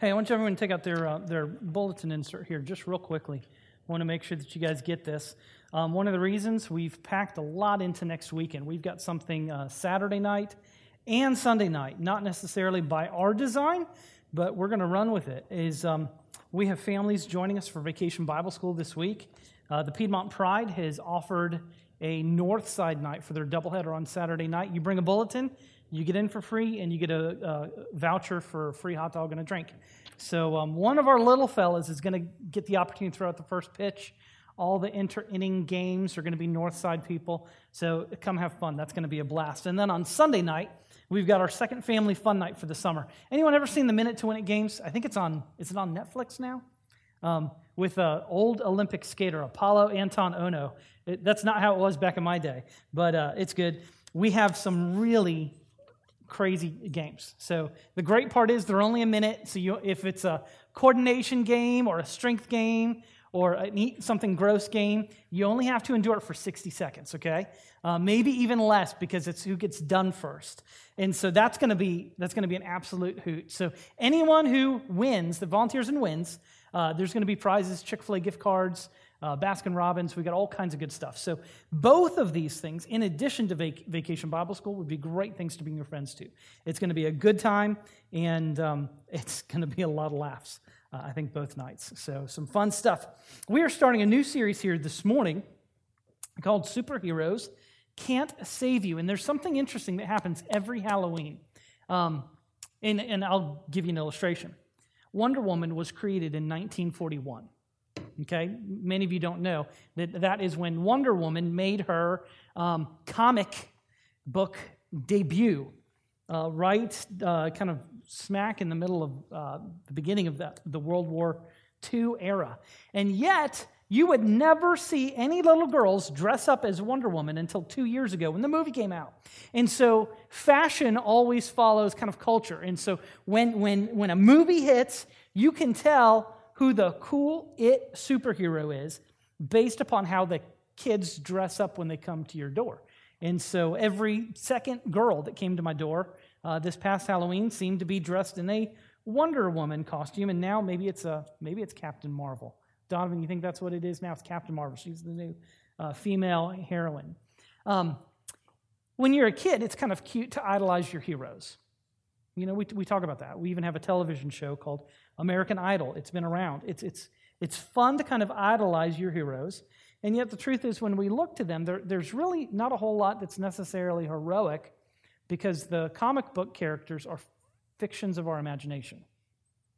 Hey, I want you everyone to take out their, uh, their bulletin insert here just real quickly. I want to make sure that you guys get this. Um, one of the reasons we've packed a lot into next weekend, we've got something uh, Saturday night and Sunday night, not necessarily by our design, but we're going to run with it. Is um, we have families joining us for Vacation Bible School this week. Uh, the Piedmont Pride has offered a North Side night for their doubleheader on Saturday night. You bring a bulletin, you get in for free, and you get a, a voucher for a free hot dog and a drink. So um, one of our little fellas is going to get the opportunity to throw out the first pitch. All the inter inning games are going to be North Side people. So come have fun. That's going to be a blast. And then on Sunday night, we've got our second family fun night for the summer. Anyone ever seen the Minute to Win It games? I think it's on. Is it on Netflix now? Um, with an old Olympic skater, Apolo Anton Ohno. It, that's not how it was back in my day, but uh, it's good. We have some really crazy games. So the great part is they're only a minute. So you, if it's a coordination game or a strength game or a, something gross game, you only have to endure it for 60 seconds, okay? Uh, maybe even less because it's who gets done first. And so that's going to be that's going to be an absolute hoot. So anyone who wins, that volunteers and wins, uh, there's going to be prizes, Chick Fil A gift cards, uh, Baskin Robbins. We've got all kinds of good stuff. So both of these things, in addition to vac- Vacation Bible School, would be great things to bring your friends to. It's going to be a good time, and um, it's going to be a lot of laughs. Uh, I think both nights. So some fun stuff. We are starting a new series here this morning called Superheroes Can't Save You, and there's something interesting that happens every Halloween. Um, and, and I'll give you an illustration. Wonder Woman was created in 1941. Okay, many of you don't know that that is when Wonder Woman made her um, comic book debut, uh, right, uh, kind of smack in the middle of uh, the beginning of the, the World War II era. And yet, you would never see any little girls dress up as Wonder Woman until two years ago when the movie came out. And so fashion always follows kind of culture. And so when, when, when a movie hits, you can tell who the cool it superhero is based upon how the kids dress up when they come to your door. And so every second girl that came to my door uh, this past Halloween seemed to be dressed in a Wonder Woman costume, and now maybe it's a maybe it's Captain Marvel. Donovan, you think that's what it is now? It's Captain Marvel. She's the new uh, female heroine. Um, when you're a kid, it's kind of cute to idolize your heroes. You know, we, we talk about that. We even have a television show called American Idol. It's been around. It's, it's, it's fun to kind of idolize your heroes. And yet, the truth is, when we look to them, there, there's really not a whole lot that's necessarily heroic because the comic book characters are fictions of our imagination.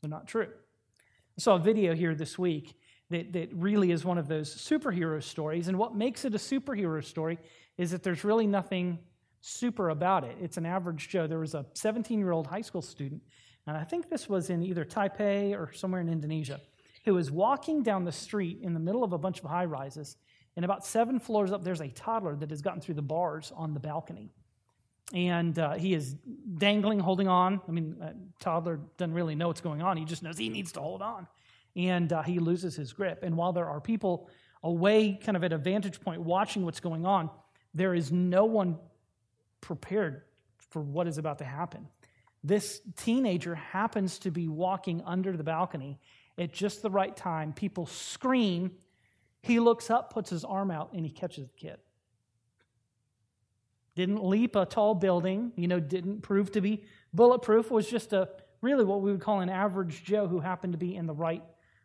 They're not true. I saw a video here this week that, that really is one of those superhero stories. And what makes it a superhero story is that there's really nothing super about it. It's an average Joe. There was a 17 year old high school student, and I think this was in either Taipei or somewhere in Indonesia, who was walking down the street in the middle of a bunch of high rises. And about seven floors up, there's a toddler that has gotten through the bars on the balcony. And uh, he is dangling, holding on. I mean, a toddler doesn't really know what's going on. He just knows he needs to hold on. And uh, he loses his grip. And while there are people away, kind of at a vantage point, watching what's going on, there is no one prepared for what is about to happen. This teenager happens to be walking under the balcony at just the right time. People scream. He looks up, puts his arm out, and he catches the kid. Didn't leap a tall building, you know, didn't prove to be bulletproof, was just a really what we would call an average Joe who happened to be in the right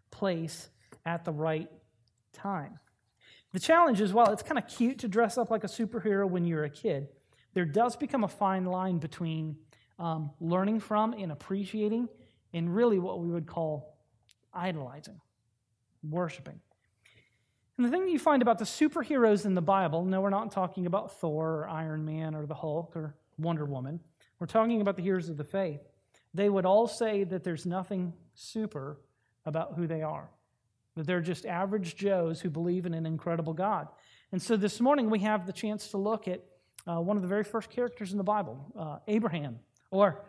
place at the right time. The challenge is while it's kind of cute to dress up like a superhero when you're a kid, there does become a fine line between um, learning from and appreciating and really what we would call idolizing, worshiping. And the thing that you find about the superheroes in the Bible, no, we're not talking about Thor or Iron Man or the Hulk or Wonder Woman. We're talking about the heroes of the faith. They would all say that there's nothing super about who they are, that they're just average Joes who believe in an incredible God. And so this morning we have the chance to look at uh, one of the very first characters in the Bible, uh, Abraham, or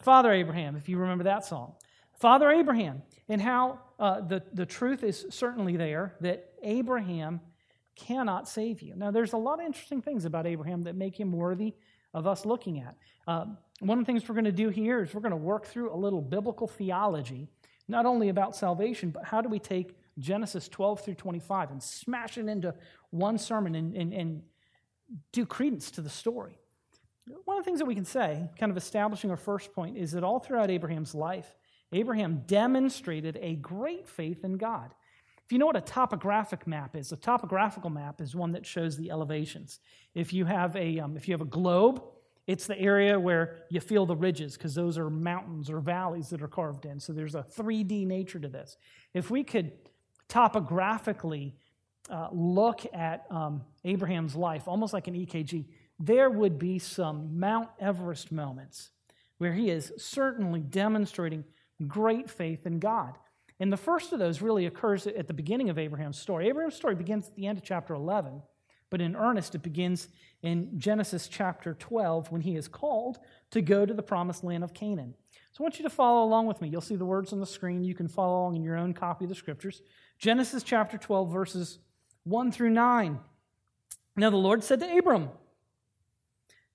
Father Abraham, if you remember that song. Father Abraham, and how uh, the, the truth is certainly there that Abraham cannot save you. Now, there's a lot of interesting things about Abraham that make him worthy of us looking at. Uh, one of the things we're going to do here is we're going to work through a little biblical theology, not only about salvation, but how do we take Genesis 12 through 25 and smash it into one sermon and, and, and do credence to the story. One of the things that we can say, kind of establishing our first point, is that all throughout Abraham's life, Abraham demonstrated a great faith in God. If you know what a topographic map is, a topographical map is one that shows the elevations. If you have a, um, if you have a globe, it's the area where you feel the ridges because those are mountains or valleys that are carved in. So there's a 3D nature to this. If we could topographically uh, look at um, Abraham's life, almost like an EKG, there would be some Mount Everest moments where he is certainly demonstrating great faith in God. And the first of those really occurs at the beginning of Abraham's story. Abraham's story begins at the end of chapter 11, but in earnest, it begins in Genesis chapter 12 when he is called to go to the promised land of Canaan. So I want you to follow along with me. You'll see the words on the screen. You can follow along in your own copy of the scriptures. Genesis chapter 12, verses 1 through 9. Now the Lord said to Abram,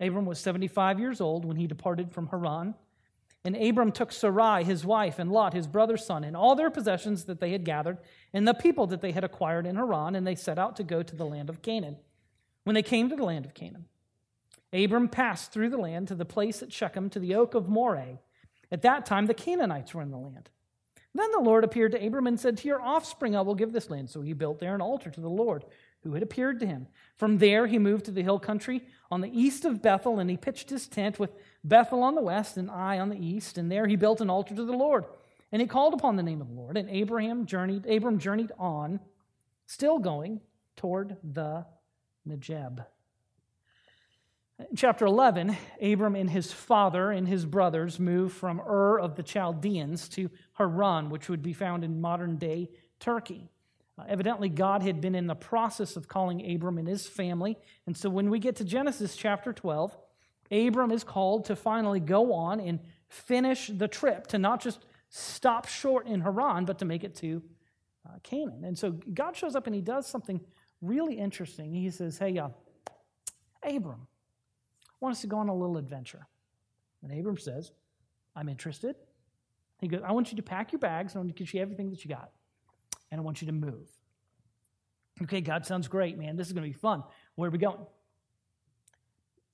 Abram was 75 years old when he departed from Haran. And Abram took Sarai, his wife, and Lot, his brother's son, and all their possessions that they had gathered, and the people that they had acquired in Haran, and they set out to go to the land of Canaan. When they came to the land of Canaan, Abram passed through the land to the place at Shechem, to the oak of Moreh. At that time, the Canaanites were in the land. Then the Lord appeared to Abram and said, To your offspring I will give this land. So he built there an altar to the Lord who had appeared to him. From there, he moved to the hill country on the east of Bethel, and he pitched his tent with Bethel on the west and Ai on the east. And there he built an altar to the Lord. And he called upon the name of the Lord. And Abraham journeyed, Abram journeyed on, still going toward the Negeb. In chapter 11, Abram and his father and his brothers moved from Ur of the Chaldeans to Haran, which would be found in modern day Turkey. Uh, evidently, God had been in the process of calling Abram and his family. And so when we get to Genesis chapter 12, Abram is called to finally go on and finish the trip, to not just stop short in Haran, but to make it to uh, Canaan. And so God shows up and he does something really interesting. He says, Hey, uh, Abram, I want us to go on a little adventure. And Abram says, I'm interested. He goes, I want you to pack your bags. and I want to get you everything that you got and I want you to move. Okay, God sounds great, man. This is going to be fun. Where are we going?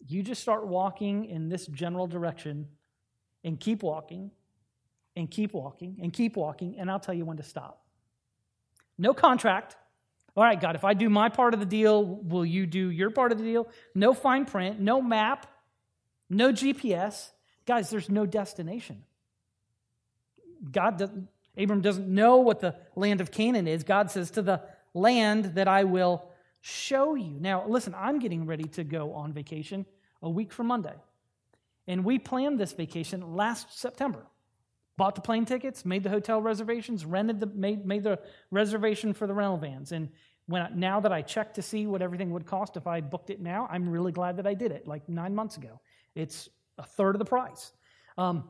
You just start walking in this general direction and keep walking and keep walking and keep walking, and I'll tell you when to stop. No contract. All right, God, if I do my part of the deal, will you do your part of the deal? No fine print, no map, no GPS. Guys, there's no destination. God doesn't, Abram doesn't know what the land of Canaan is. God says, To the land that I will show you. Now, listen, I'm getting ready to go on vacation a week from Monday. And we planned this vacation last September. Bought the plane tickets, made the hotel reservations, rented the made, made the reservation for the rental vans. And when I, now that I checked to see what everything would cost if I booked it now, I'm really glad that I did it like nine months ago. It's a third of the price. Um,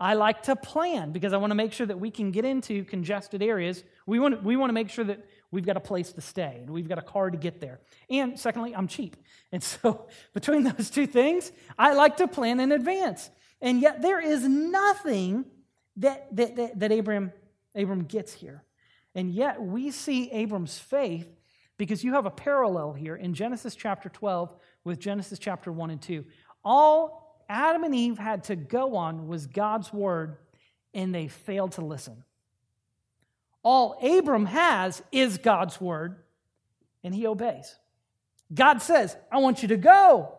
I like to plan because I want to make sure that we can get into congested areas. We want, we want to make sure that we've got a place to stay and we've got a car to get there. And secondly, I'm cheap. And so between those two things, I like to plan in advance. And yet there is nothing that, that, that, that Abram, Abram gets here. And yet we see Abram's faith because you have a parallel here in Genesis chapter 12 with Genesis chapter 1 and 2. All Adam and Eve had to go on was God's word, and they failed to listen. All Abram has is God's word, and he obeys. God says, I want you to go.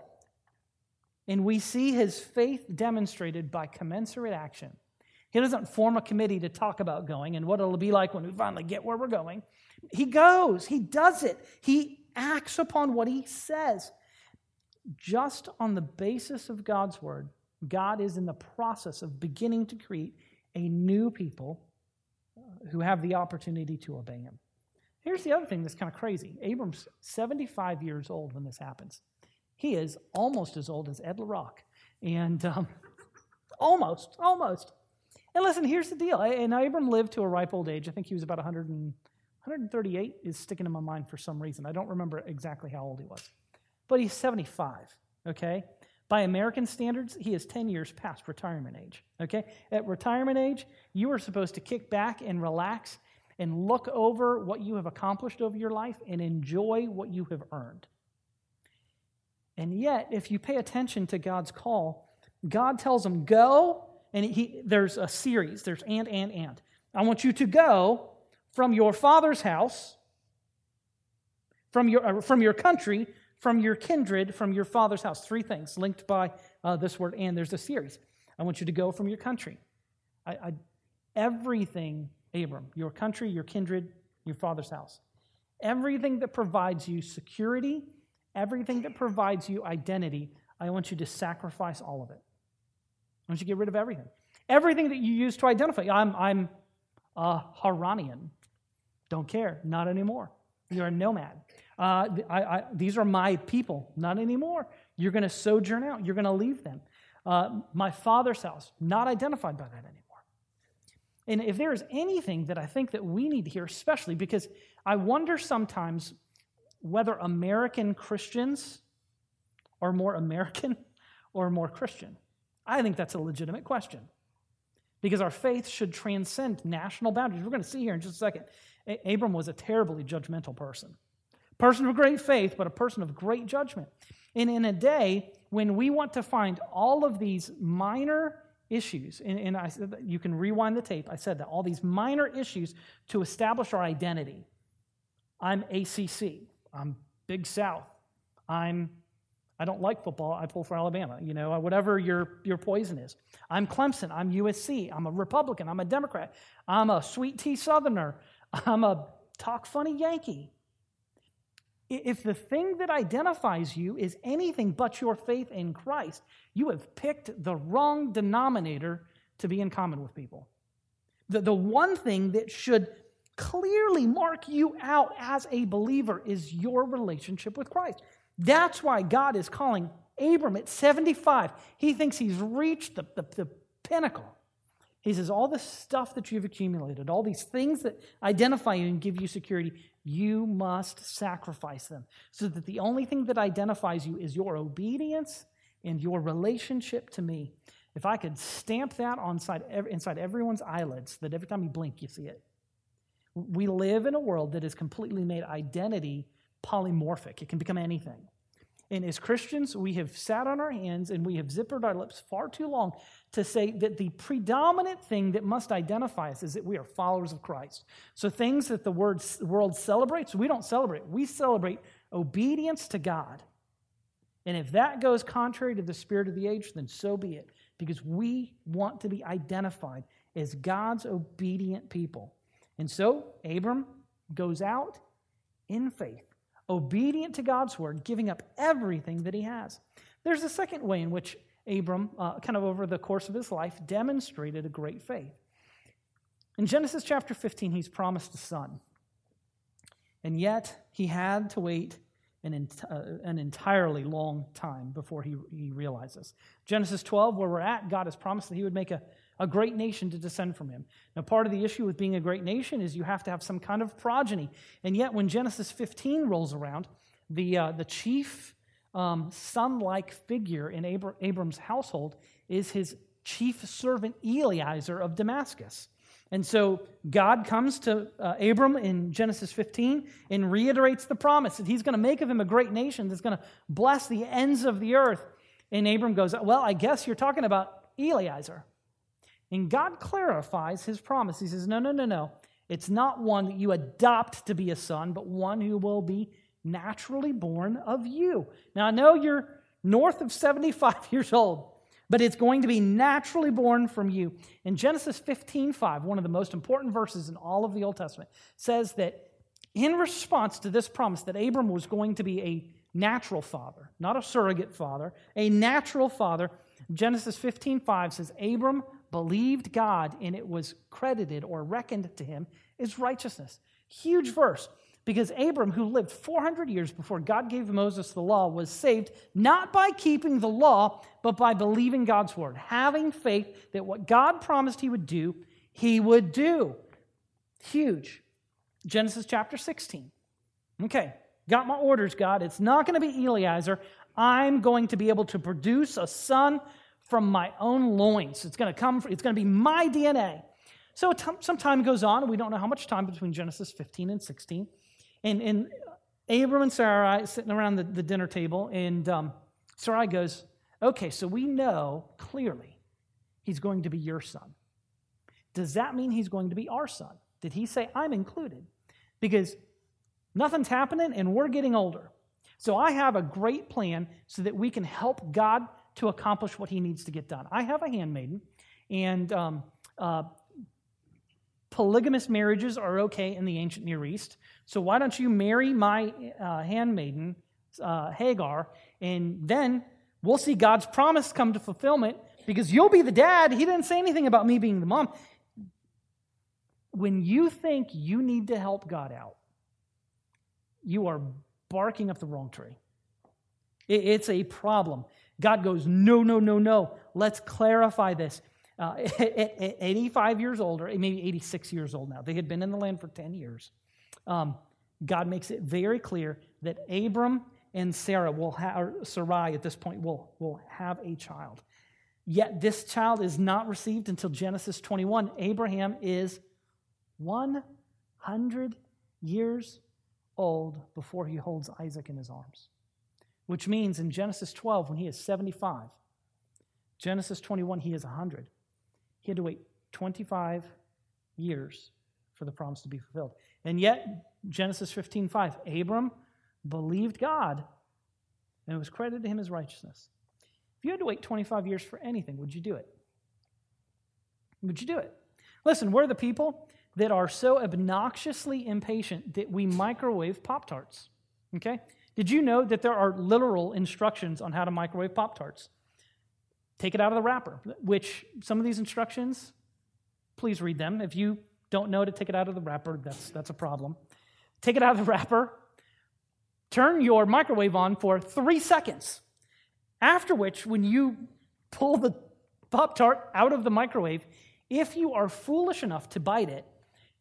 And we see his faith demonstrated by commensurate action. He doesn't form a committee to talk about going and what it'll be like when we finally get where we're going. He goes, he does it, he acts upon what he says just on the basis of God's word, God is in the process of beginning to create a new people uh, who have the opportunity to obey him. Here's the other thing that's kind of crazy Abram's 75 years old when this happens. He is almost as old as Ed LaRock. And um, almost, almost. And listen, here's the deal. And Abram lived to a ripe old age. I think he was about 100 and, 138 is sticking in my mind for some reason. I don't remember exactly how old he was. But he's 75, okay? By American standards, he is 10 years past retirement age. Okay? At retirement age, you are supposed to kick back and relax and look over what you have accomplished over your life and enjoy what you have earned. And yet, if you pay attention to God's call, God tells him, Go, and he, there's a series. There's and, and, and. I want you to go from your father's house, from your, uh, from your country, from your kindred, from your father's house. Three things linked by uh, this word and. There's a series. I want you to go from your country. I, I, everything, Abram, your country, your kindred, your father's house. Everything that provides you security, everything that provides you identity, I want you to sacrifice all of it. I want you to get rid of everything. Everything that you use to identify. I'm, I'm a Haranian. Don't care. Not anymore. You're a nomad. Uh, I, I, these are my people. Not anymore. You're going to sojourn out. You're going to leave them. Uh, my father's house, not identified by that anymore. And if there is anything that I think that we need to hear, especially because I wonder sometimes whether American Christians are more American or more Christian. I think that's a legitimate question because our faith should transcend national boundaries. We're going to see here in just a second. Abram was a terribly judgmental person. Person of great faith, but a person of great judgment. And in a day when we want to find all of these minor issues, and, and I said you can rewind the tape, I said that, all these minor issues to establish our identity. I'm ACC, I'm Big South, I'm I don't like football. I pull for Alabama, you know, whatever your, your poison is. I'm Clemson. I'm USC. I'm a Republican. I'm a Democrat. I'm a sweet tea Southerner. I'm a talk funny Yankee. If the thing that identifies you is anything but your faith in Christ, you have picked the wrong denominator to be in common with people. The, the one thing that should clearly mark you out as a believer is your relationship with Christ. That's why God is calling Abram at 75. He thinks he's reached the, the, the pinnacle. He says, All the stuff that you've accumulated, all these things that identify you and give you security, you must sacrifice them so that the only thing that identifies you is your obedience and your relationship to me. If I could stamp that inside, inside everyone's eyelids, that every time you blink, you see it. We live in a world that has completely made identity polymorphic, it can become anything. And as Christians, we have sat on our hands and we have zippered our lips far too long to say that the predominant thing that must identify us is that we are followers of Christ. So, things that the world celebrates, we don't celebrate. We celebrate obedience to God. And if that goes contrary to the spirit of the age, then so be it, because we want to be identified as God's obedient people. And so, Abram goes out in faith obedient to God's word, giving up everything that he has. There's a second way in which Abram, uh, kind of over the course of his life, demonstrated a great faith. In Genesis chapter 15, he's promised a son. And yet, he had to wait an, ent- uh, an entirely long time before he, he realizes. Genesis 12, where we're at, God has promised that he would make a, a great nation to descend from him. Now, part of the issue with being a great nation is you have to have some kind of progeny. And yet, when Genesis 15 rolls around, the, uh, the chief um, son like figure in Abr- Abram's household is his chief servant Eliezer of Damascus. And so God comes to uh, Abram in Genesis 15 and reiterates the promise that he's going to make of him a great nation that's going to bless the ends of the earth. And Abram goes, Well, I guess you're talking about Eliezer. And God clarifies his promise. He says, No, no, no, no. It's not one that you adopt to be a son, but one who will be naturally born of you. Now, I know you're north of 75 years old, but it's going to be naturally born from you. In Genesis 15 5, one of the most important verses in all of the Old Testament, says that in response to this promise that Abram was going to be a natural father, not a surrogate father, a natural father, Genesis 15 5 says, Abram believed God and it was credited or reckoned to him as righteousness. Huge verse because Abram, who lived 400 years before God gave Moses the law, was saved not by keeping the law, but by believing God's word, having faith that what God promised he would do, he would do. Huge. Genesis chapter 16. Okay, got my orders, God. It's not going to be Eliezer. I'm going to be able to produce a son from my own loins. It's going to come, it's going to be my DNA. So some time goes on, we don't know how much time between Genesis 15 and 16. And, and Abram and Sarai sitting around the, the dinner table, and um, Sarai goes, Okay, so we know clearly he's going to be your son. Does that mean he's going to be our son? Did he say, I'm included? Because nothing's happening and we're getting older. So I have a great plan so that we can help God to accomplish what he needs to get done. I have a handmaiden, and um, uh, polygamous marriages are okay in the ancient Near East. So why don't you marry my uh, handmaiden, uh, Hagar, and then we'll see God's promise come to fulfillment because you'll be the dad. He didn't say anything about me being the mom. When you think you need to help God out, you are barking up the wrong tree. It's a problem. God goes, no, no, no, no. Let's clarify this. Uh, at, 85 years old, or maybe 86 years old now, they had been in the land for 10 years. Um, God makes it very clear that Abram and Sarah will have, Sarai at this point will, will have a child. Yet this child is not received until Genesis 21. Abraham is 100 years old before he holds Isaac in his arms, which means in Genesis 12, when he is 75, Genesis 21, he is 100. He had to wait 25 years for the promise to be fulfilled. And yet, Genesis 15, 5, Abram believed God and it was credited to him as righteousness. If you had to wait 25 years for anything, would you do it? Would you do it? Listen, we're the people that are so obnoxiously impatient that we microwave Pop Tarts. Okay? Did you know that there are literal instructions on how to microwave Pop Tarts? Take it out of the wrapper, which some of these instructions, please read them. If you don't know to take it out of the wrapper, that's, that's a problem. Take it out of the wrapper, turn your microwave on for three seconds. After which, when you pull the Pop Tart out of the microwave, if you are foolish enough to bite it,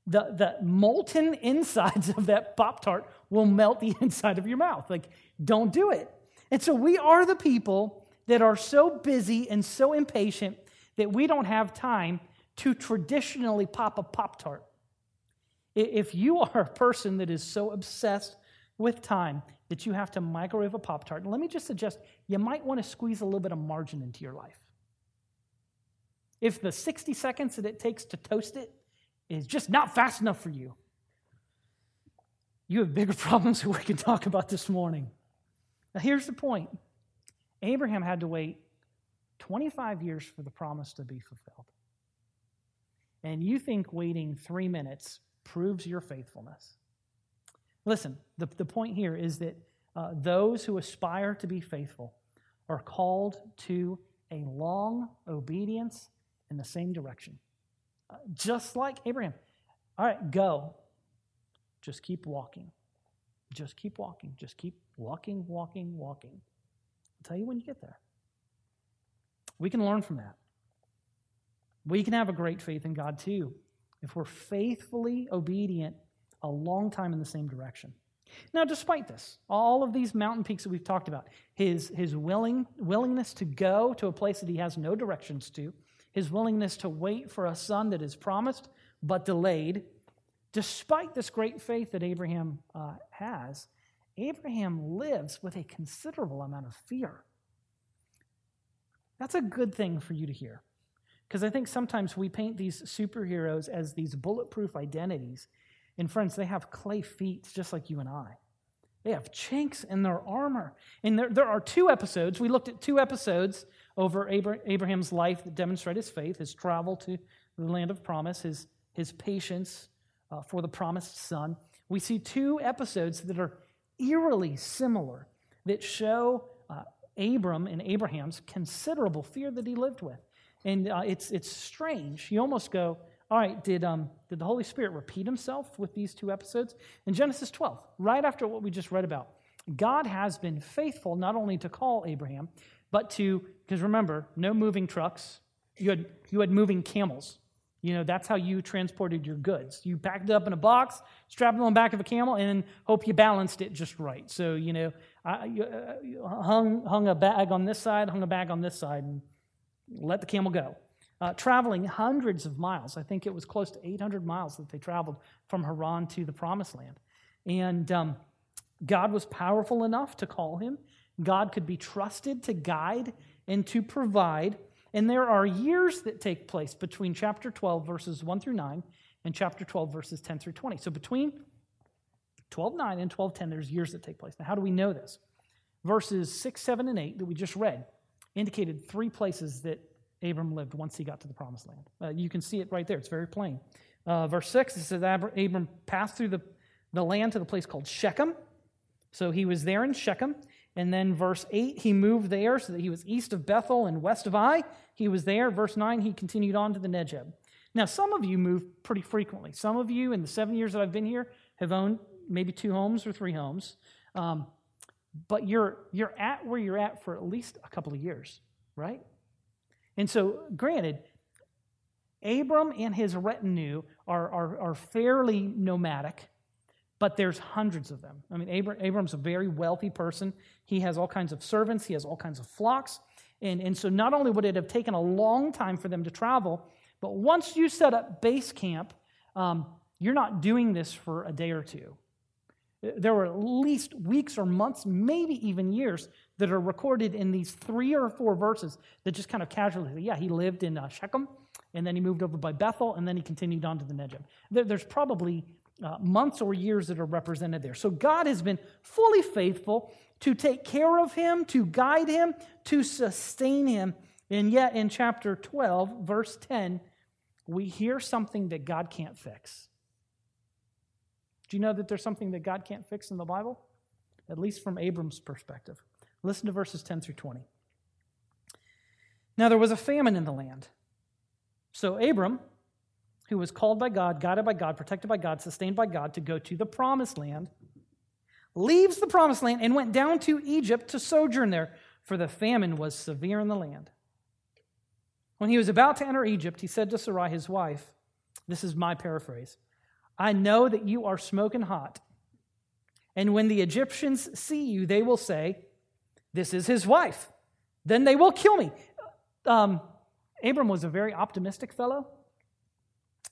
the, the molten insides of that Pop Tart will melt the inside of your mouth. Like, don't do it. And so we are the people that are so busy and so impatient that we don't have time to traditionally pop a Pop Tart. If you are a person that is so obsessed with time that you have to microwave a Pop Tart, let me just suggest you might want to squeeze a little bit of margin into your life. If the 60 seconds that it takes to toast it is just not fast enough for you. You have bigger problems that we can talk about this morning. Now, here's the point Abraham had to wait 25 years for the promise to be fulfilled. And you think waiting three minutes proves your faithfulness. Listen, the, the point here is that uh, those who aspire to be faithful are called to a long obedience in the same direction just like Abraham. All right, go. Just keep walking. Just keep walking. Just keep walking, walking, walking. I'll tell you when you get there. We can learn from that. We can have a great faith in God too if we're faithfully obedient a long time in the same direction. Now, despite this, all of these mountain peaks that we've talked about, his, his willing, willingness to go to a place that he has no directions to, his willingness to wait for a son that is promised but delayed, despite this great faith that Abraham uh, has, Abraham lives with a considerable amount of fear. That's a good thing for you to hear. Because I think sometimes we paint these superheroes as these bulletproof identities. And friends, they have clay feet just like you and I. They have chinks in their armor. And there, there are two episodes. We looked at two episodes over Abraham's life that demonstrate his faith, his travel to the land of promise, his, his patience uh, for the promised son. We see two episodes that are eerily similar that show uh, Abram and Abraham's considerable fear that he lived with. And uh, it's, it's strange. You almost go, all right, did, um, did the Holy Spirit repeat himself with these two episodes? In Genesis 12, right after what we just read about, God has been faithful not only to call Abraham, but to, because remember, no moving trucks. You had, you had moving camels. You know, that's how you transported your goods. You packed it up in a box, strapped it on the back of a camel, and hope you balanced it just right. So, you know, I, uh, hung, hung a bag on this side, hung a bag on this side, and let the camel go. Uh, traveling hundreds of miles. I think it was close to 800 miles that they traveled from Haran to the promised land. And um, God was powerful enough to call him. God could be trusted to guide and to provide. And there are years that take place between chapter 12, verses 1 through 9, and chapter 12, verses 10 through 20. So between 12 9 and 12 10, there's years that take place. Now, how do we know this? Verses 6, 7, and 8 that we just read indicated three places that Abram lived once he got to the promised land. Uh, you can see it right there, it's very plain. Uh, verse 6, it says Abram passed through the, the land to the place called Shechem. So he was there in Shechem. And then verse 8, he moved there so that he was east of Bethel and west of Ai. He was there. Verse 9, he continued on to the Negeb. Now, some of you move pretty frequently. Some of you, in the seven years that I've been here, have owned maybe two homes or three homes. Um, but you're, you're at where you're at for at least a couple of years, right? And so, granted, Abram and his retinue are, are, are fairly nomadic, but there's hundreds of them. I mean, Abram, Abram's a very wealthy person. He has all kinds of servants, he has all kinds of flocks. And, and so, not only would it have taken a long time for them to travel, but once you set up base camp, um, you're not doing this for a day or two. There were at least weeks or months, maybe even years, that are recorded in these three or four verses that just kind of casually yeah, he lived in uh, Shechem, and then he moved over by Bethel, and then he continued on to the Negeb. There, there's probably uh, months or years that are represented there. So God has been fully faithful to take care of him, to guide him, to sustain him. And yet, in chapter 12, verse 10, we hear something that God can't fix. Do you know that there's something that God can't fix in the Bible? At least from Abram's perspective. Listen to verses 10 through 20. Now there was a famine in the land. So Abram, who was called by God, guided by God, protected by God, sustained by God to go to the promised land, leaves the promised land and went down to Egypt to sojourn there, for the famine was severe in the land. When he was about to enter Egypt, he said to Sarai, his wife, This is my paraphrase I know that you are smoking hot. And when the Egyptians see you, they will say, This is his wife. Then they will kill me. Um, Abram was a very optimistic fellow.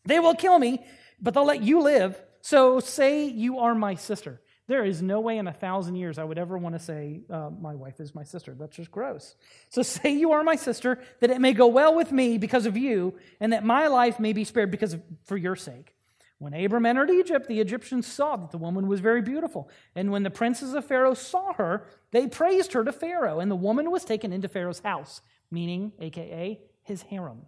They will kill me, but they'll let you live. So say you are my sister. There is no way in a thousand years I would ever want to say, uh, My wife is my sister. That's just gross. So say you are my sister, that it may go well with me because of you, and that my life may be spared because of, for your sake. When Abram entered Egypt, the Egyptians saw that the woman was very beautiful. And when the princes of Pharaoh saw her, they praised her to Pharaoh. And the woman was taken into Pharaoh's house, meaning, AKA, his harem.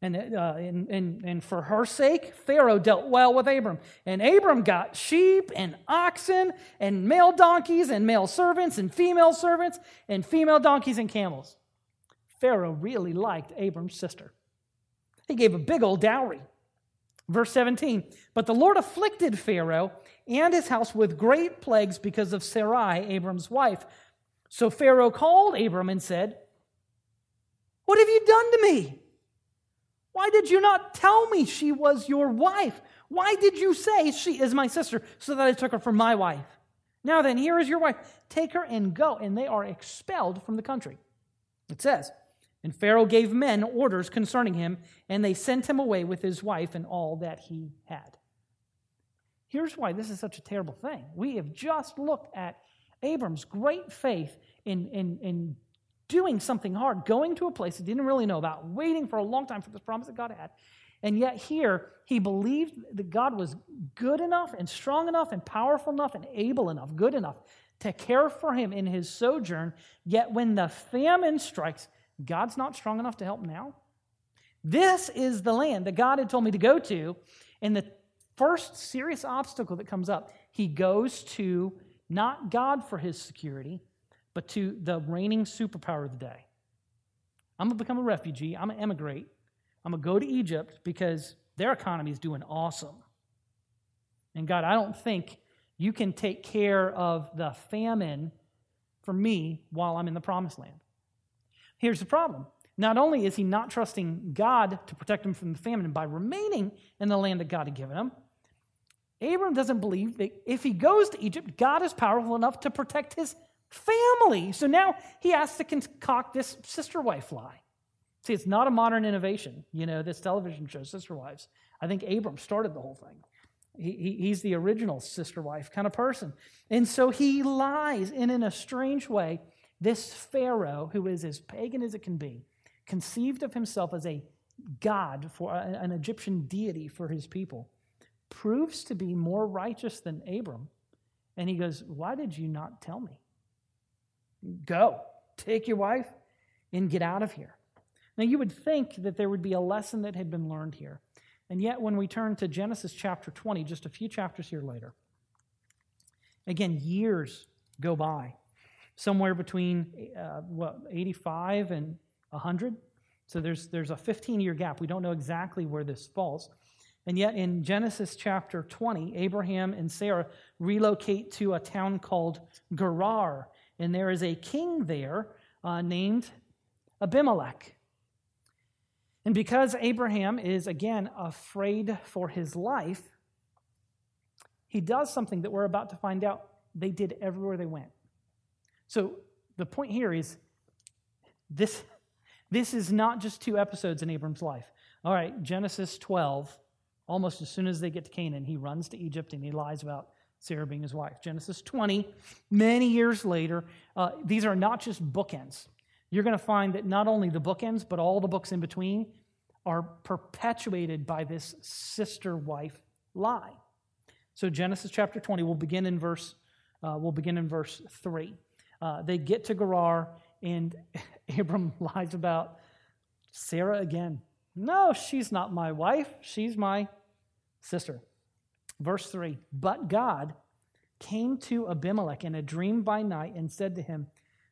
And, uh, and, and, and for her sake, Pharaoh dealt well with Abram. And Abram got sheep and oxen and male donkeys and male servants and female servants and female donkeys and camels. Pharaoh really liked Abram's sister. He gave a big old dowry. Verse 17 But the Lord afflicted Pharaoh and his house with great plagues because of Sarai, Abram's wife. So Pharaoh called Abram and said, What have you done to me? Why did you not tell me she was your wife? Why did you say she is my sister so that I took her for my wife? Now then, here is your wife. Take her and go. And they are expelled from the country. It says, and Pharaoh gave men orders concerning him, and they sent him away with his wife and all that he had. Here's why this is such a terrible thing. We have just looked at Abram's great faith in, in, in doing something hard, going to a place he didn't really know about, waiting for a long time for this promise that God had. And yet, here, he believed that God was good enough and strong enough and powerful enough and able enough, good enough to care for him in his sojourn. Yet, when the famine strikes, God's not strong enough to help now? This is the land that God had told me to go to. And the first serious obstacle that comes up, he goes to not God for his security, but to the reigning superpower of the day. I'm going to become a refugee. I'm going to emigrate. I'm going to go to Egypt because their economy is doing awesome. And God, I don't think you can take care of the famine for me while I'm in the promised land. Here's the problem. Not only is he not trusting God to protect him from the famine by remaining in the land that God had given him, Abram doesn't believe that if he goes to Egypt, God is powerful enough to protect his family. So now he has to concoct this sister wife lie. See, it's not a modern innovation, you know, this television show, Sister Wives. I think Abram started the whole thing. He, he, he's the original sister wife kind of person. And so he lies, and in a strange way, this Pharaoh, who is as pagan as it can be, conceived of himself as a god for an Egyptian deity for his people, proves to be more righteous than Abram. And he goes, Why did you not tell me? Go, take your wife, and get out of here. Now, you would think that there would be a lesson that had been learned here. And yet, when we turn to Genesis chapter 20, just a few chapters here later, again, years go by, somewhere between uh, what, 85 and 100. So there's, there's a 15 year gap. We don't know exactly where this falls. And yet, in Genesis chapter 20, Abraham and Sarah relocate to a town called Gerar. And there is a king there uh, named Abimelech. And because Abraham is, again, afraid for his life, he does something that we're about to find out they did everywhere they went. So the point here is this, this is not just two episodes in Abram's life. All right, Genesis 12, almost as soon as they get to Canaan, he runs to Egypt and he lies about Sarah being his wife. Genesis 20, many years later, uh, these are not just bookends you're going to find that not only the bookends, but all the books in between are perpetuated by this sister wife lie. So Genesis chapter 20, we'll begin in verse, uh, we'll begin in verse 3. Uh, they get to Gerar, and Abram lies about Sarah again. No, she's not my wife. She's my sister. Verse 3 But God came to Abimelech in a dream by night and said to him,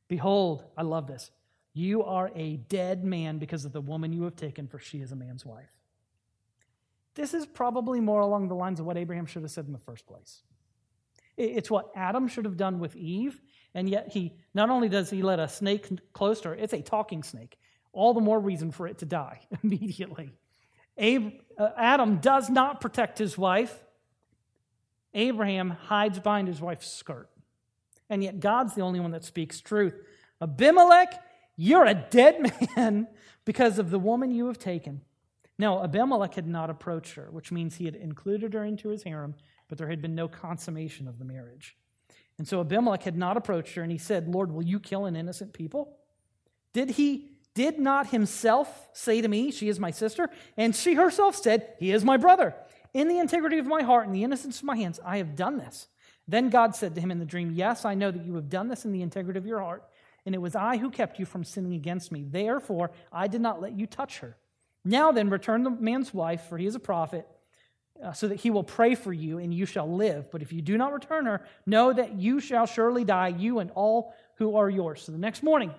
Behold, I love this. You are a dead man because of the woman you have taken, for she is a man's wife. This is probably more along the lines of what Abraham should have said in the first place. It's what Adam should have done with Eve, and yet he not only does he let a snake close to her, it's a talking snake. All the more reason for it to die immediately. Uh, Adam does not protect his wife. Abraham hides behind his wife's skirt. And yet God's the only one that speaks truth. Abimelech you're a dead man because of the woman you have taken. Now, Abimelech had not approached her, which means he had included her into his harem, but there had been no consummation of the marriage. And so Abimelech had not approached her, and he said, Lord, will you kill an innocent people? Did he did not himself say to me, She is my sister? And she herself said, He is my brother. In the integrity of my heart and the innocence of my hands, I have done this. Then God said to him in the dream, Yes, I know that you have done this in the integrity of your heart and it was I who kept you from sinning against me. Therefore, I did not let you touch her. Now then, return the man's wife, for he is a prophet, uh, so that he will pray for you, and you shall live. But if you do not return her, know that you shall surely die, you and all who are yours. So the next morning,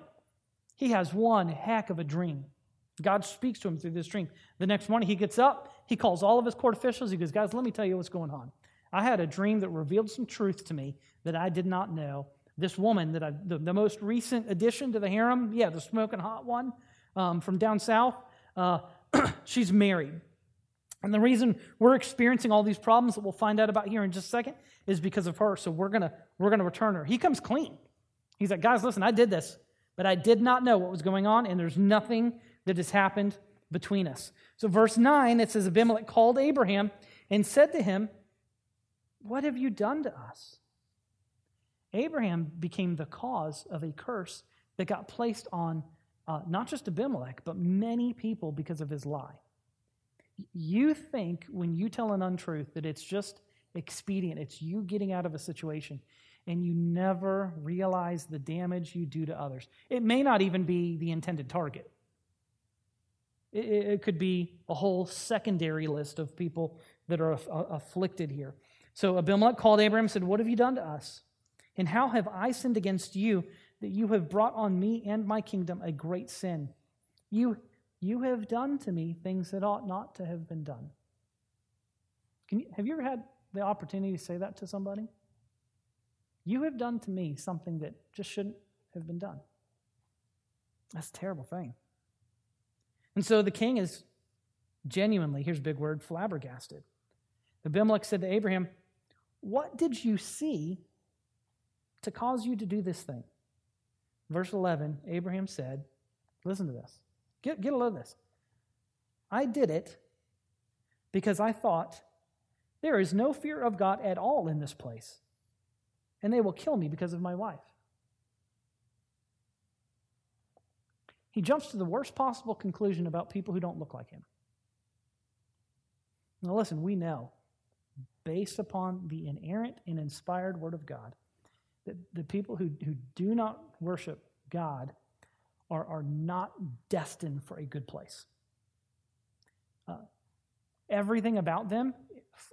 he has one heck of a dream. God speaks to him through this dream. The next morning, he gets up, he calls all of his court officials. He goes, Guys, let me tell you what's going on. I had a dream that revealed some truth to me that I did not know this woman that I, the, the, most recent addition to the harem, yeah, the smoking hot one um, from down south, uh, she's married. And the reason we're experiencing all these problems that we'll find out about here in just a second is because of her. So we're gonna we're gonna return her. He comes clean. He's like, guys, listen, I did this, but I did not know what was going on, and there's nothing that has happened between us. So verse 9, it says Abimelech called Abraham and said to him, What have you done to us? Abraham became the cause of a curse that got placed on uh, not just Abimelech, but many people because of his lie. You think when you tell an untruth that it's just expedient, it's you getting out of a situation, and you never realize the damage you do to others. It may not even be the intended target. It, it could be a whole secondary list of people that are aff- uh, afflicted here. So Abimelech called Abraham and said, What have you done to us? And how have I sinned against you that you have brought on me and my kingdom a great sin. You, you have done to me things that ought not to have been done. Can you, have you ever had the opportunity to say that to somebody? You have done to me something that just shouldn't have been done. That's a terrible thing. And so the king is genuinely, here's a big word, flabbergasted. Abimelech said to Abraham, What did you see to cause you to do this thing? Verse 11, Abraham said, Listen to this. Get, get a load of this. I did it because I thought there is no fear of God at all in this place, and they will kill me because of my wife. He jumps to the worst possible conclusion about people who don't look like him. Now, listen, we know, based upon the inerrant and inspired Word of God, that the people who, who do not worship God are, are not destined for a good place. Uh, everything about them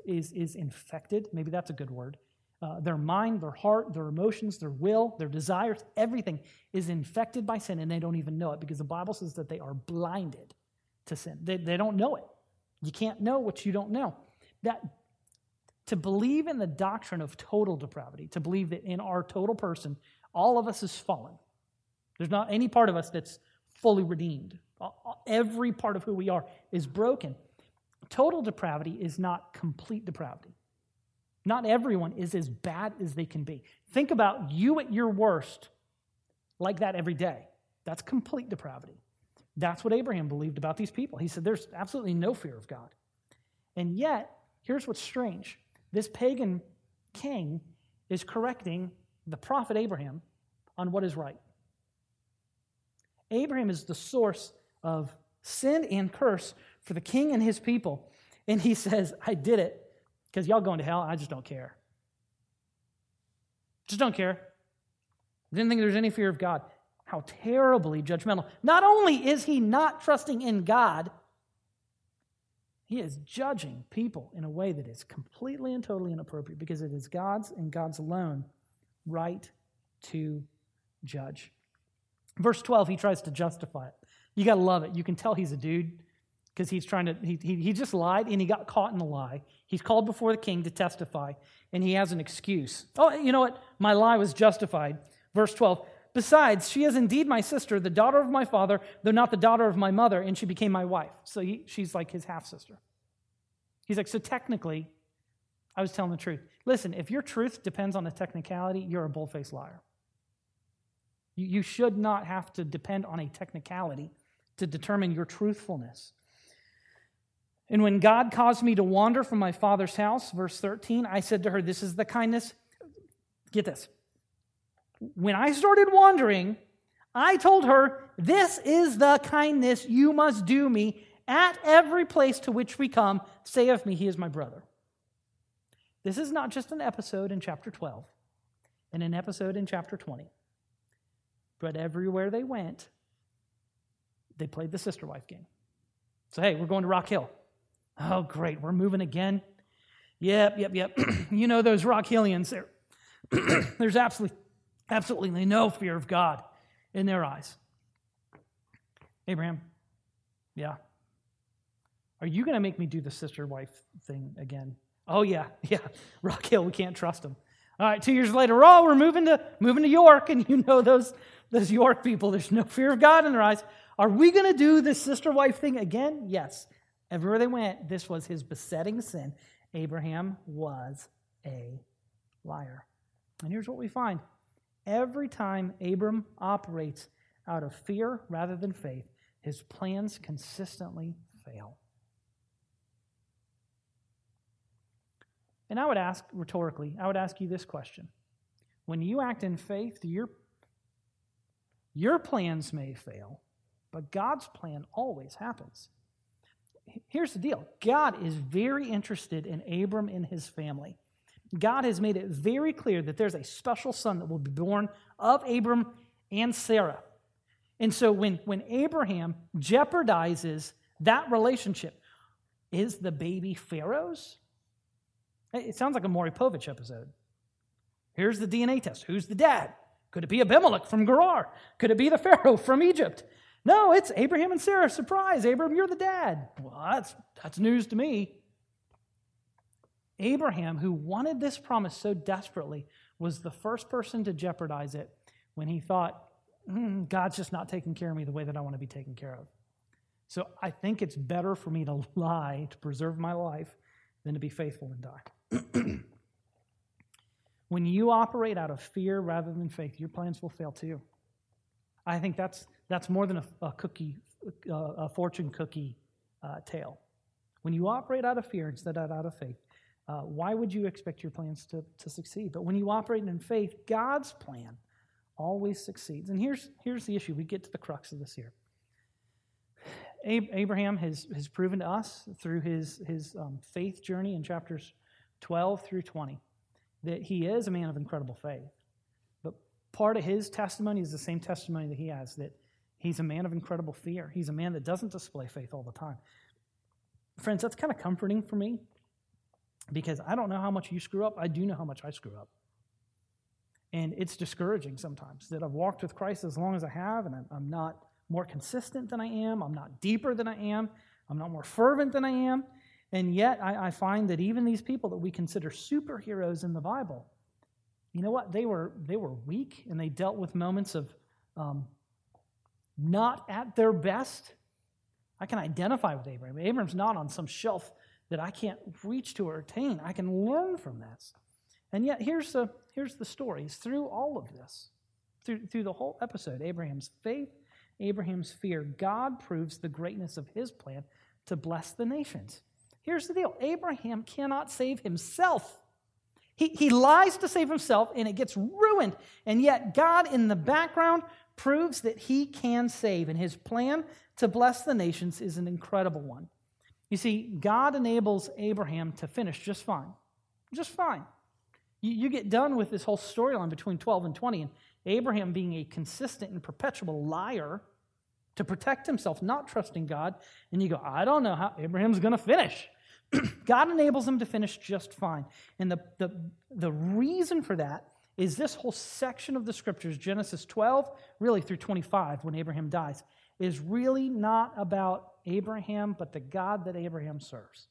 is, is infected. Maybe that's a good word. Uh, their mind, their heart, their emotions, their will, their desires, everything is infected by sin, and they don't even know it because the Bible says that they are blinded to sin. They, they don't know it. You can't know what you don't know. That to believe in the doctrine of total depravity, to believe that in our total person, all of us is fallen. There's not any part of us that's fully redeemed. Every part of who we are is broken. Total depravity is not complete depravity. Not everyone is as bad as they can be. Think about you at your worst like that every day. That's complete depravity. That's what Abraham believed about these people. He said there's absolutely no fear of God. And yet, here's what's strange this pagan king is correcting the prophet Abraham on what is right. Abraham is the source of sin and curse for the king and his people. And he says, I did it because y'all going to hell. I just don't care. Just don't care. Didn't think there's any fear of God. How terribly judgmental. Not only is he not trusting in God, he is judging people in a way that is completely and totally inappropriate because it is God's and God's alone right to judge. Verse 12, he tries to justify it. You got to love it. You can tell he's a dude because he's trying to, he, he, he just lied and he got caught in the lie. He's called before the king to testify and he has an excuse. Oh, you know what? My lie was justified. Verse 12, Besides, she is indeed my sister, the daughter of my father, though not the daughter of my mother, and she became my wife. So he, she's like his half sister. He's like, so technically, I was telling the truth. Listen, if your truth depends on a technicality, you're a bull faced liar. You, you should not have to depend on a technicality to determine your truthfulness. And when God caused me to wander from my father's house, verse 13, I said to her, This is the kindness. Get this when I started wandering, I told her, This is the kindness you must do me at every place to which we come. Say of me, He is my brother. This is not just an episode in chapter 12 and an episode in chapter 20, but everywhere they went, they played the sister wife game. So, hey, we're going to Rock Hill. Oh, great, we're moving again. Yep, yep, yep. you know those Rock Hillians, there's absolutely Absolutely no fear of God in their eyes. Abraham, yeah. Are you going to make me do the sister wife thing again? Oh, yeah, yeah. Rock Hill, we can't trust them. All right, two years later, oh, we're moving to, moving to York, and you know those, those York people, there's no fear of God in their eyes. Are we going to do this sister wife thing again? Yes. Everywhere they went, this was his besetting sin. Abraham was a liar. And here's what we find Every time Abram operates out of fear rather than faith, his plans consistently fail. And I would ask rhetorically, I would ask you this question. When you act in faith, your, your plans may fail, but God's plan always happens. Here's the deal God is very interested in Abram and his family. God has made it very clear that there's a special son that will be born of Abram and Sarah. And so when, when Abraham jeopardizes that relationship, is the baby Pharaoh's? It sounds like a Maury Povich episode. Here's the DNA test. Who's the dad? Could it be Abimelech from Gerar? Could it be the Pharaoh from Egypt? No, it's Abraham and Sarah. Surprise, Abraham, you're the dad. Well, that's, that's news to me. Abraham, who wanted this promise so desperately, was the first person to jeopardize it when he thought, mm, God's just not taking care of me the way that I want to be taken care of. So I think it's better for me to lie to preserve my life than to be faithful and die. when you operate out of fear rather than faith, your plans will fail too. I think that's, that's more than a, a cookie, uh, a fortune cookie uh, tale. When you operate out of fear instead of out of faith, uh, why would you expect your plans to, to succeed? But when you operate in faith, God's plan always succeeds. And here's, here's the issue. We get to the crux of this here. Abraham has, has proven to us through his, his um, faith journey in chapters 12 through 20 that he is a man of incredible faith. Part of his testimony is the same testimony that he has that he's a man of incredible fear. He's a man that doesn't display faith all the time. Friends, that's kind of comforting for me because I don't know how much you screw up. I do know how much I screw up. And it's discouraging sometimes that I've walked with Christ as long as I have and I'm not more consistent than I am. I'm not deeper than I am. I'm not more fervent than I am. And yet, I, I, find that even these people that we consider superheroes in the Bible, you know what? They were, they were weak and they dealt with moments of um, not at their best. I can identify with Abraham. Abraham's not on some shelf that I can't reach to or attain. I can learn from this. And yet, here's the, here's the story. It's through all of this, through, through the whole episode Abraham's faith Abraham's fear, God proves the greatness of his plan to bless the nations. Here's the deal Abraham cannot save himself. He, he lies to save himself and it gets ruined. And yet, God in the background proves that he can save. And his plan to bless the nations is an incredible one. You see, God enables Abraham to finish just fine. Just fine. You, you get done with this whole storyline between 12 and 20, and Abraham being a consistent and perpetual liar to protect himself, not trusting God. And you go, I don't know how Abraham's going to finish. God enables him to finish just fine. And the, the, the reason for that is this whole section of the scriptures, Genesis 12, really through 25, when Abraham dies, is really not about Abraham, but the God that Abraham serves.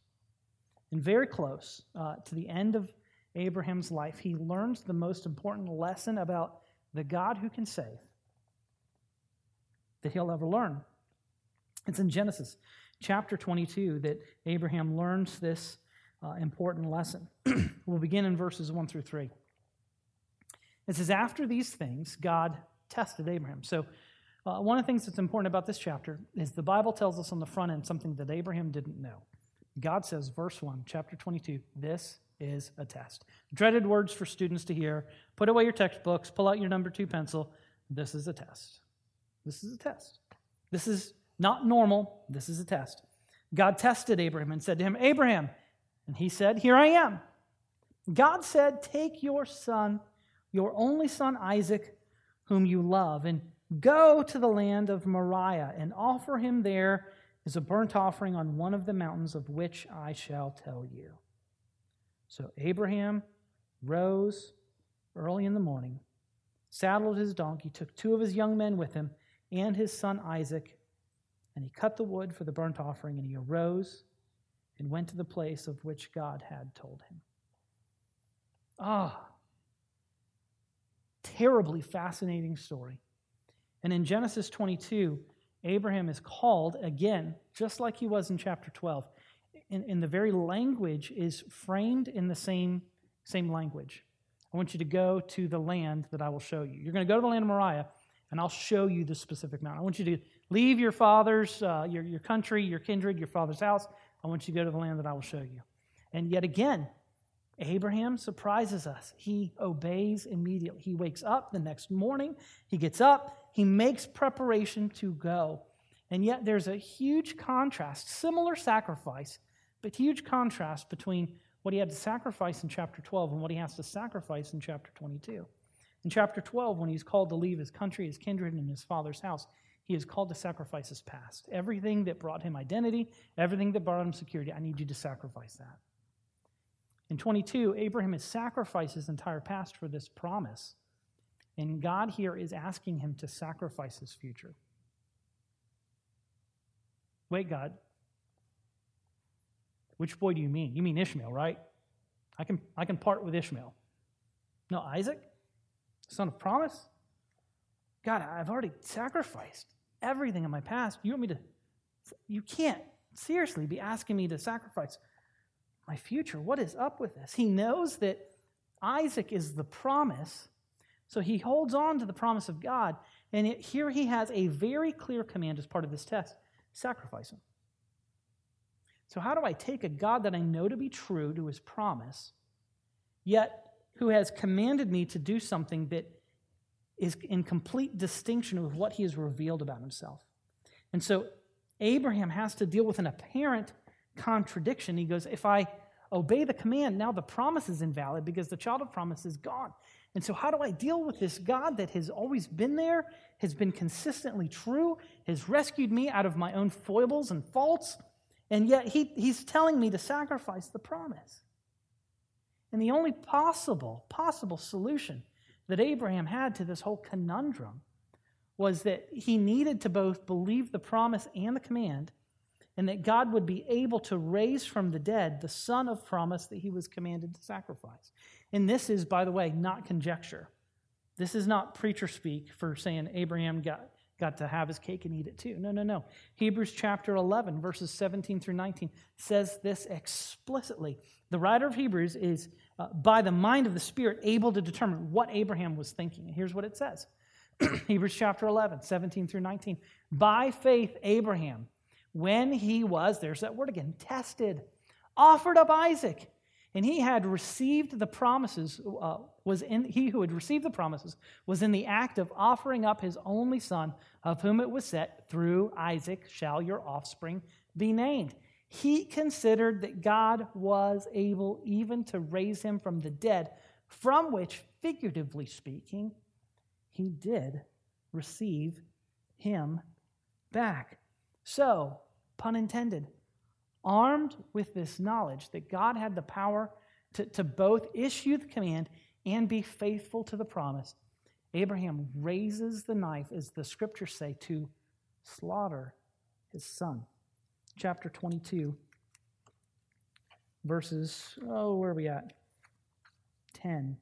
And very close uh, to the end of Abraham's life, he learns the most important lesson about the God who can save that he'll ever learn. It's in Genesis chapter 22 that Abraham learns this uh, important lesson. we'll begin in verses 1 through 3. It says, After these things, God tested Abraham. So, uh, one of the things that's important about this chapter is the Bible tells us on the front end something that Abraham didn't know. God says, verse 1, chapter 22, this is a test. Dreaded words for students to hear. Put away your textbooks, pull out your number two pencil. This is a test. This is a test. This is not normal. This is a test. God tested Abraham and said to him, Abraham. And he said, Here I am. God said, Take your son, your only son Isaac, whom you love, and go to the land of Moriah and offer him there as a burnt offering on one of the mountains of which I shall tell you. So Abraham rose early in the morning, saddled his donkey, took two of his young men with him and his son Isaac, and he cut the wood for the burnt offering, and he arose and went to the place of which God had told him. Ah, terribly fascinating story. And in Genesis 22, Abraham is called again, just like he was in chapter 12. And, the very language is framed in the same, same language. I want you to go to the land that I will show you. You're going to go to the land of Moriah, and I'll show you the specific mountain. I want you to leave your father's, uh, your, your country, your kindred, your father's house. I want you to go to the land that I will show you. And yet again, Abraham surprises us. He obeys immediately. He wakes up the next morning, he gets up, he makes preparation to go. And yet there's a huge contrast, similar sacrifice, but huge contrast between what he had to sacrifice in chapter 12 and what he has to sacrifice in chapter 22. In chapter 12, when he's called to leave his country, his kindred, and his father's house, he is called to sacrifice his past. Everything that brought him identity, everything that brought him security, I need you to sacrifice that. In 22, Abraham has sacrificed his entire past for this promise. And God here is asking him to sacrifice his future. Wait, God. Which boy do you mean? You mean Ishmael, right? I can, I can part with Ishmael. No, Isaac, son of promise? God, I've already sacrificed everything in my past. You want me to, you can't seriously be asking me to sacrifice my future. What is up with this? He knows that Isaac is the promise, so he holds on to the promise of God. And it, here he has a very clear command as part of this test sacrifice him. So, how do I take a God that I know to be true to his promise, yet who has commanded me to do something that is in complete distinction with what he has revealed about himself? And so, Abraham has to deal with an apparent contradiction. He goes, If I obey the command, now the promise is invalid because the child of promise is gone. And so, how do I deal with this God that has always been there, has been consistently true, has rescued me out of my own foibles and faults, and yet he, he's telling me to sacrifice the promise? And the only possible, possible solution that Abraham had to this whole conundrum was that he needed to both believe the promise and the command, and that God would be able to raise from the dead the son of promise that he was commanded to sacrifice. And this is, by the way, not conjecture. This is not preacher speak for saying Abraham got, got to have his cake and eat it too. No, no, no. Hebrews chapter 11, verses 17 through 19 says this explicitly. The writer of Hebrews is, uh, by the mind of the Spirit, able to determine what Abraham was thinking. And here's what it says Hebrews chapter 11, 17 through 19. By faith, Abraham, when he was, there's that word again, tested, offered up Isaac. And he had received the promises, uh, was in, he who had received the promises was in the act of offering up his only son, of whom it was said, Through Isaac shall your offspring be named. He considered that God was able even to raise him from the dead, from which, figuratively speaking, he did receive him back. So, pun intended, armed with this knowledge that God had the power to, to both issue the command and be faithful to the promise, Abraham raises the knife, as the scriptures say, to slaughter his son. Chapter 22, verses, oh, where are we at? 10.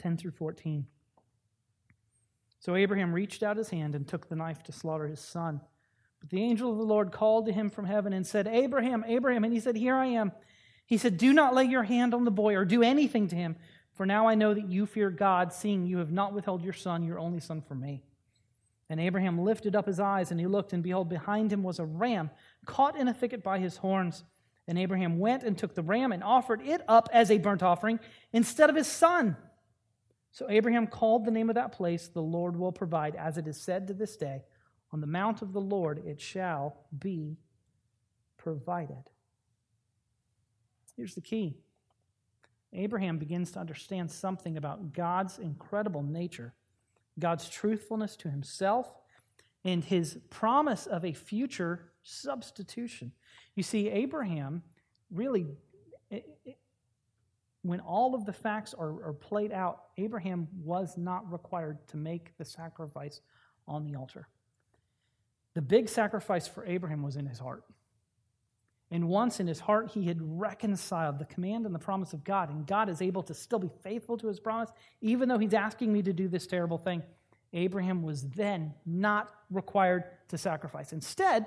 10 through 14. So Abraham reached out his hand and took the knife to slaughter his son. But the angel of the Lord called to him from heaven and said, Abraham, Abraham. And he said, Here I am. He said, Do not lay your hand on the boy or do anything to him, for now I know that you fear God, seeing you have not withheld your son, your only son, from me. And Abraham lifted up his eyes, and he looked, and behold, behind him was a ram caught in a thicket by his horns. And Abraham went and took the ram and offered it up as a burnt offering instead of his son. So Abraham called the name of that place, The Lord will provide, as it is said to this day, On the mount of the Lord it shall be provided. Here's the key Abraham begins to understand something about God's incredible nature, God's truthfulness to himself, and his promise of a future substitution. You see, Abraham really, when all of the facts are, are played out, Abraham was not required to make the sacrifice on the altar. The big sacrifice for Abraham was in his heart. And once in his heart, he had reconciled the command and the promise of God, and God is able to still be faithful to his promise, even though he's asking me to do this terrible thing. Abraham was then not required to sacrifice. Instead,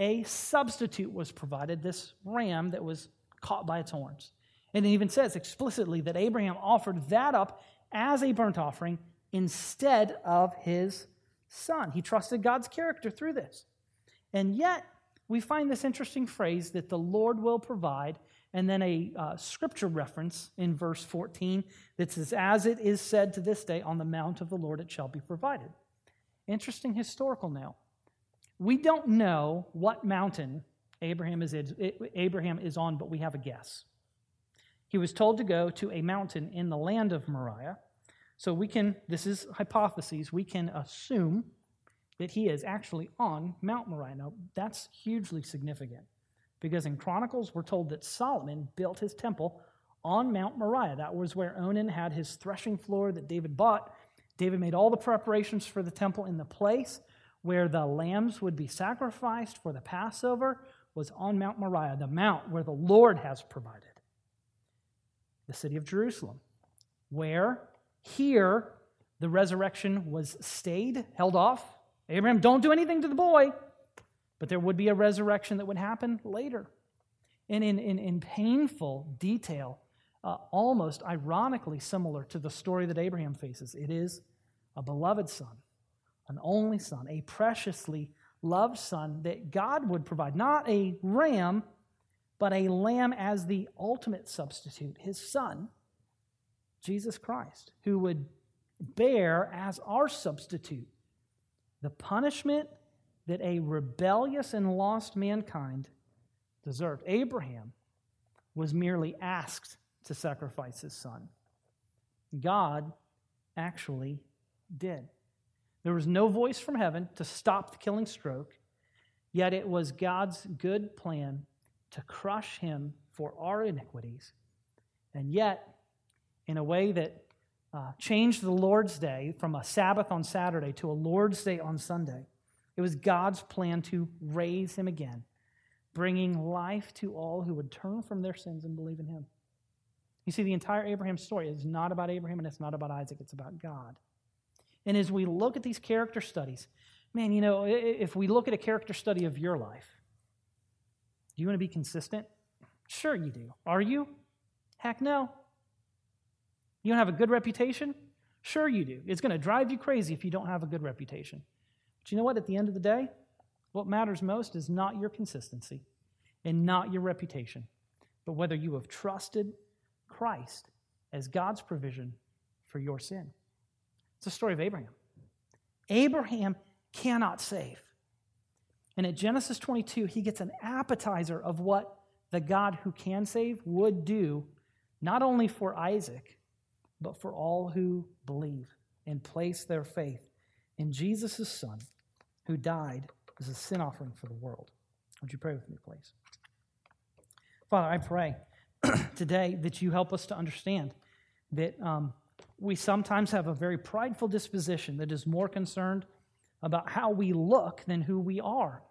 a substitute was provided this ram that was caught by its horns. And it even says explicitly that Abraham offered that up as a burnt offering instead of his son. He trusted God's character through this. And yet, we find this interesting phrase that the Lord will provide, and then a uh, scripture reference in verse 14 that says, As it is said to this day, on the mount of the Lord it shall be provided. Interesting historical now. We don't know what mountain Abraham is, Abraham is on, but we have a guess. He was told to go to a mountain in the land of Moriah. So we can, this is hypotheses, we can assume that he is actually on Mount Moriah. Now, that's hugely significant because in Chronicles, we're told that Solomon built his temple on Mount Moriah. That was where Ornan had his threshing floor that David bought. David made all the preparations for the temple in the place where the lambs would be sacrificed for the Passover was on Mount Moriah, the mount where the Lord has provided. The city of Jerusalem, where here the resurrection was stayed, held off. Abraham, don't do anything to the boy. But there would be a resurrection that would happen later. And in, in, in painful detail, uh, almost ironically similar to the story that Abraham faces. It is a beloved son, an only son, a preciously loved son that God would provide, not a ram, but a lamb as the ultimate substitute, his son, Jesus Christ, who would bear as our substitute the punishment that a rebellious and lost mankind deserved. Abraham was merely asked to sacrifice his son. God actually did. There was no voice from heaven to stop the killing stroke, yet it was God's good plan to crush him for our iniquities. And yet, in a way that uh, changed the Lord's Day from a Sabbath on Saturday to a Lord's Day on Sunday, it was God's plan to raise him again, bringing life to all who would turn from their sins and believe in him. You see, the entire Abraham story is not about Abraham and it's not about Isaac, it's about God. And as we look at these character studies, man, you know, if we look at a character study of your life, do you want to be consistent? Sure, you do. Are you? Heck no. You don't have a good reputation? Sure, you do. It's going to drive you crazy if you don't have a good reputation. But you know what? At the end of the day, what matters most is not your consistency and not your reputation, but whether you have trusted Christ as God's provision for your sin. It's the story of Abraham. Abraham cannot save. And at Genesis 22, he gets an appetizer of what the God who can save would do, not only for Isaac, but for all who believe and place their faith in Jesus' Son, who died as a sin offering for the world. Would you pray with me, please? Father, I pray today that you help us to understand that um, we sometimes have a very prideful disposition that is more concerned about how we look than who we are.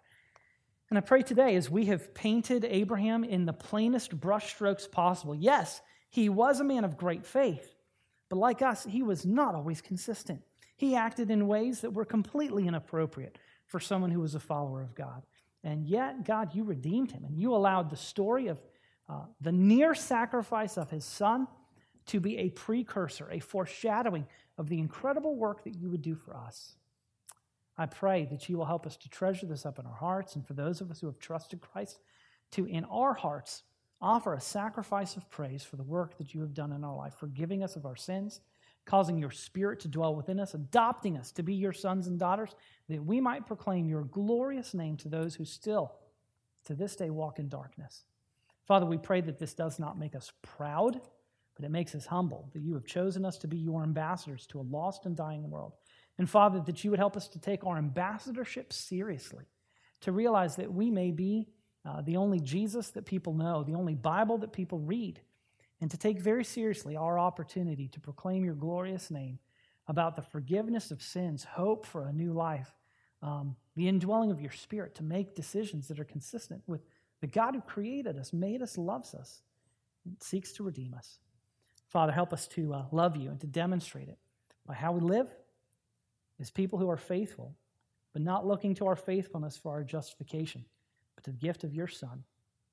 And I pray today, as we have painted Abraham in the plainest brushstrokes possible, yes, he was a man of great faith, but like us, he was not always consistent. He acted in ways that were completely inappropriate for someone who was a follower of God. And yet, God, you redeemed him, and you allowed the story of uh, the near sacrifice of his son to be a precursor, a foreshadowing of the incredible work that you would do for us. I pray that you will help us to treasure this up in our hearts, and for those of us who have trusted Christ, to in our hearts offer a sacrifice of praise for the work that you have done in our life, forgiving us of our sins, causing your spirit to dwell within us, adopting us to be your sons and daughters, that we might proclaim your glorious name to those who still, to this day, walk in darkness. Father, we pray that this does not make us proud, but it makes us humble, that you have chosen us to be your ambassadors to a lost and dying world. And Father, that you would help us to take our ambassadorship seriously, to realize that we may be uh, the only Jesus that people know, the only Bible that people read, and to take very seriously our opportunity to proclaim your glorious name about the forgiveness of sins, hope for a new life, um, the indwelling of your spirit to make decisions that are consistent with the God who created us, made us, loves us, and seeks to redeem us. Father, help us to uh, love you and to demonstrate it by how we live as people who are faithful, but not looking to our faithfulness for our justification, but to the gift of your Son,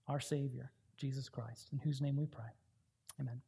our Savior, Jesus Christ, in whose name we pray. Amen.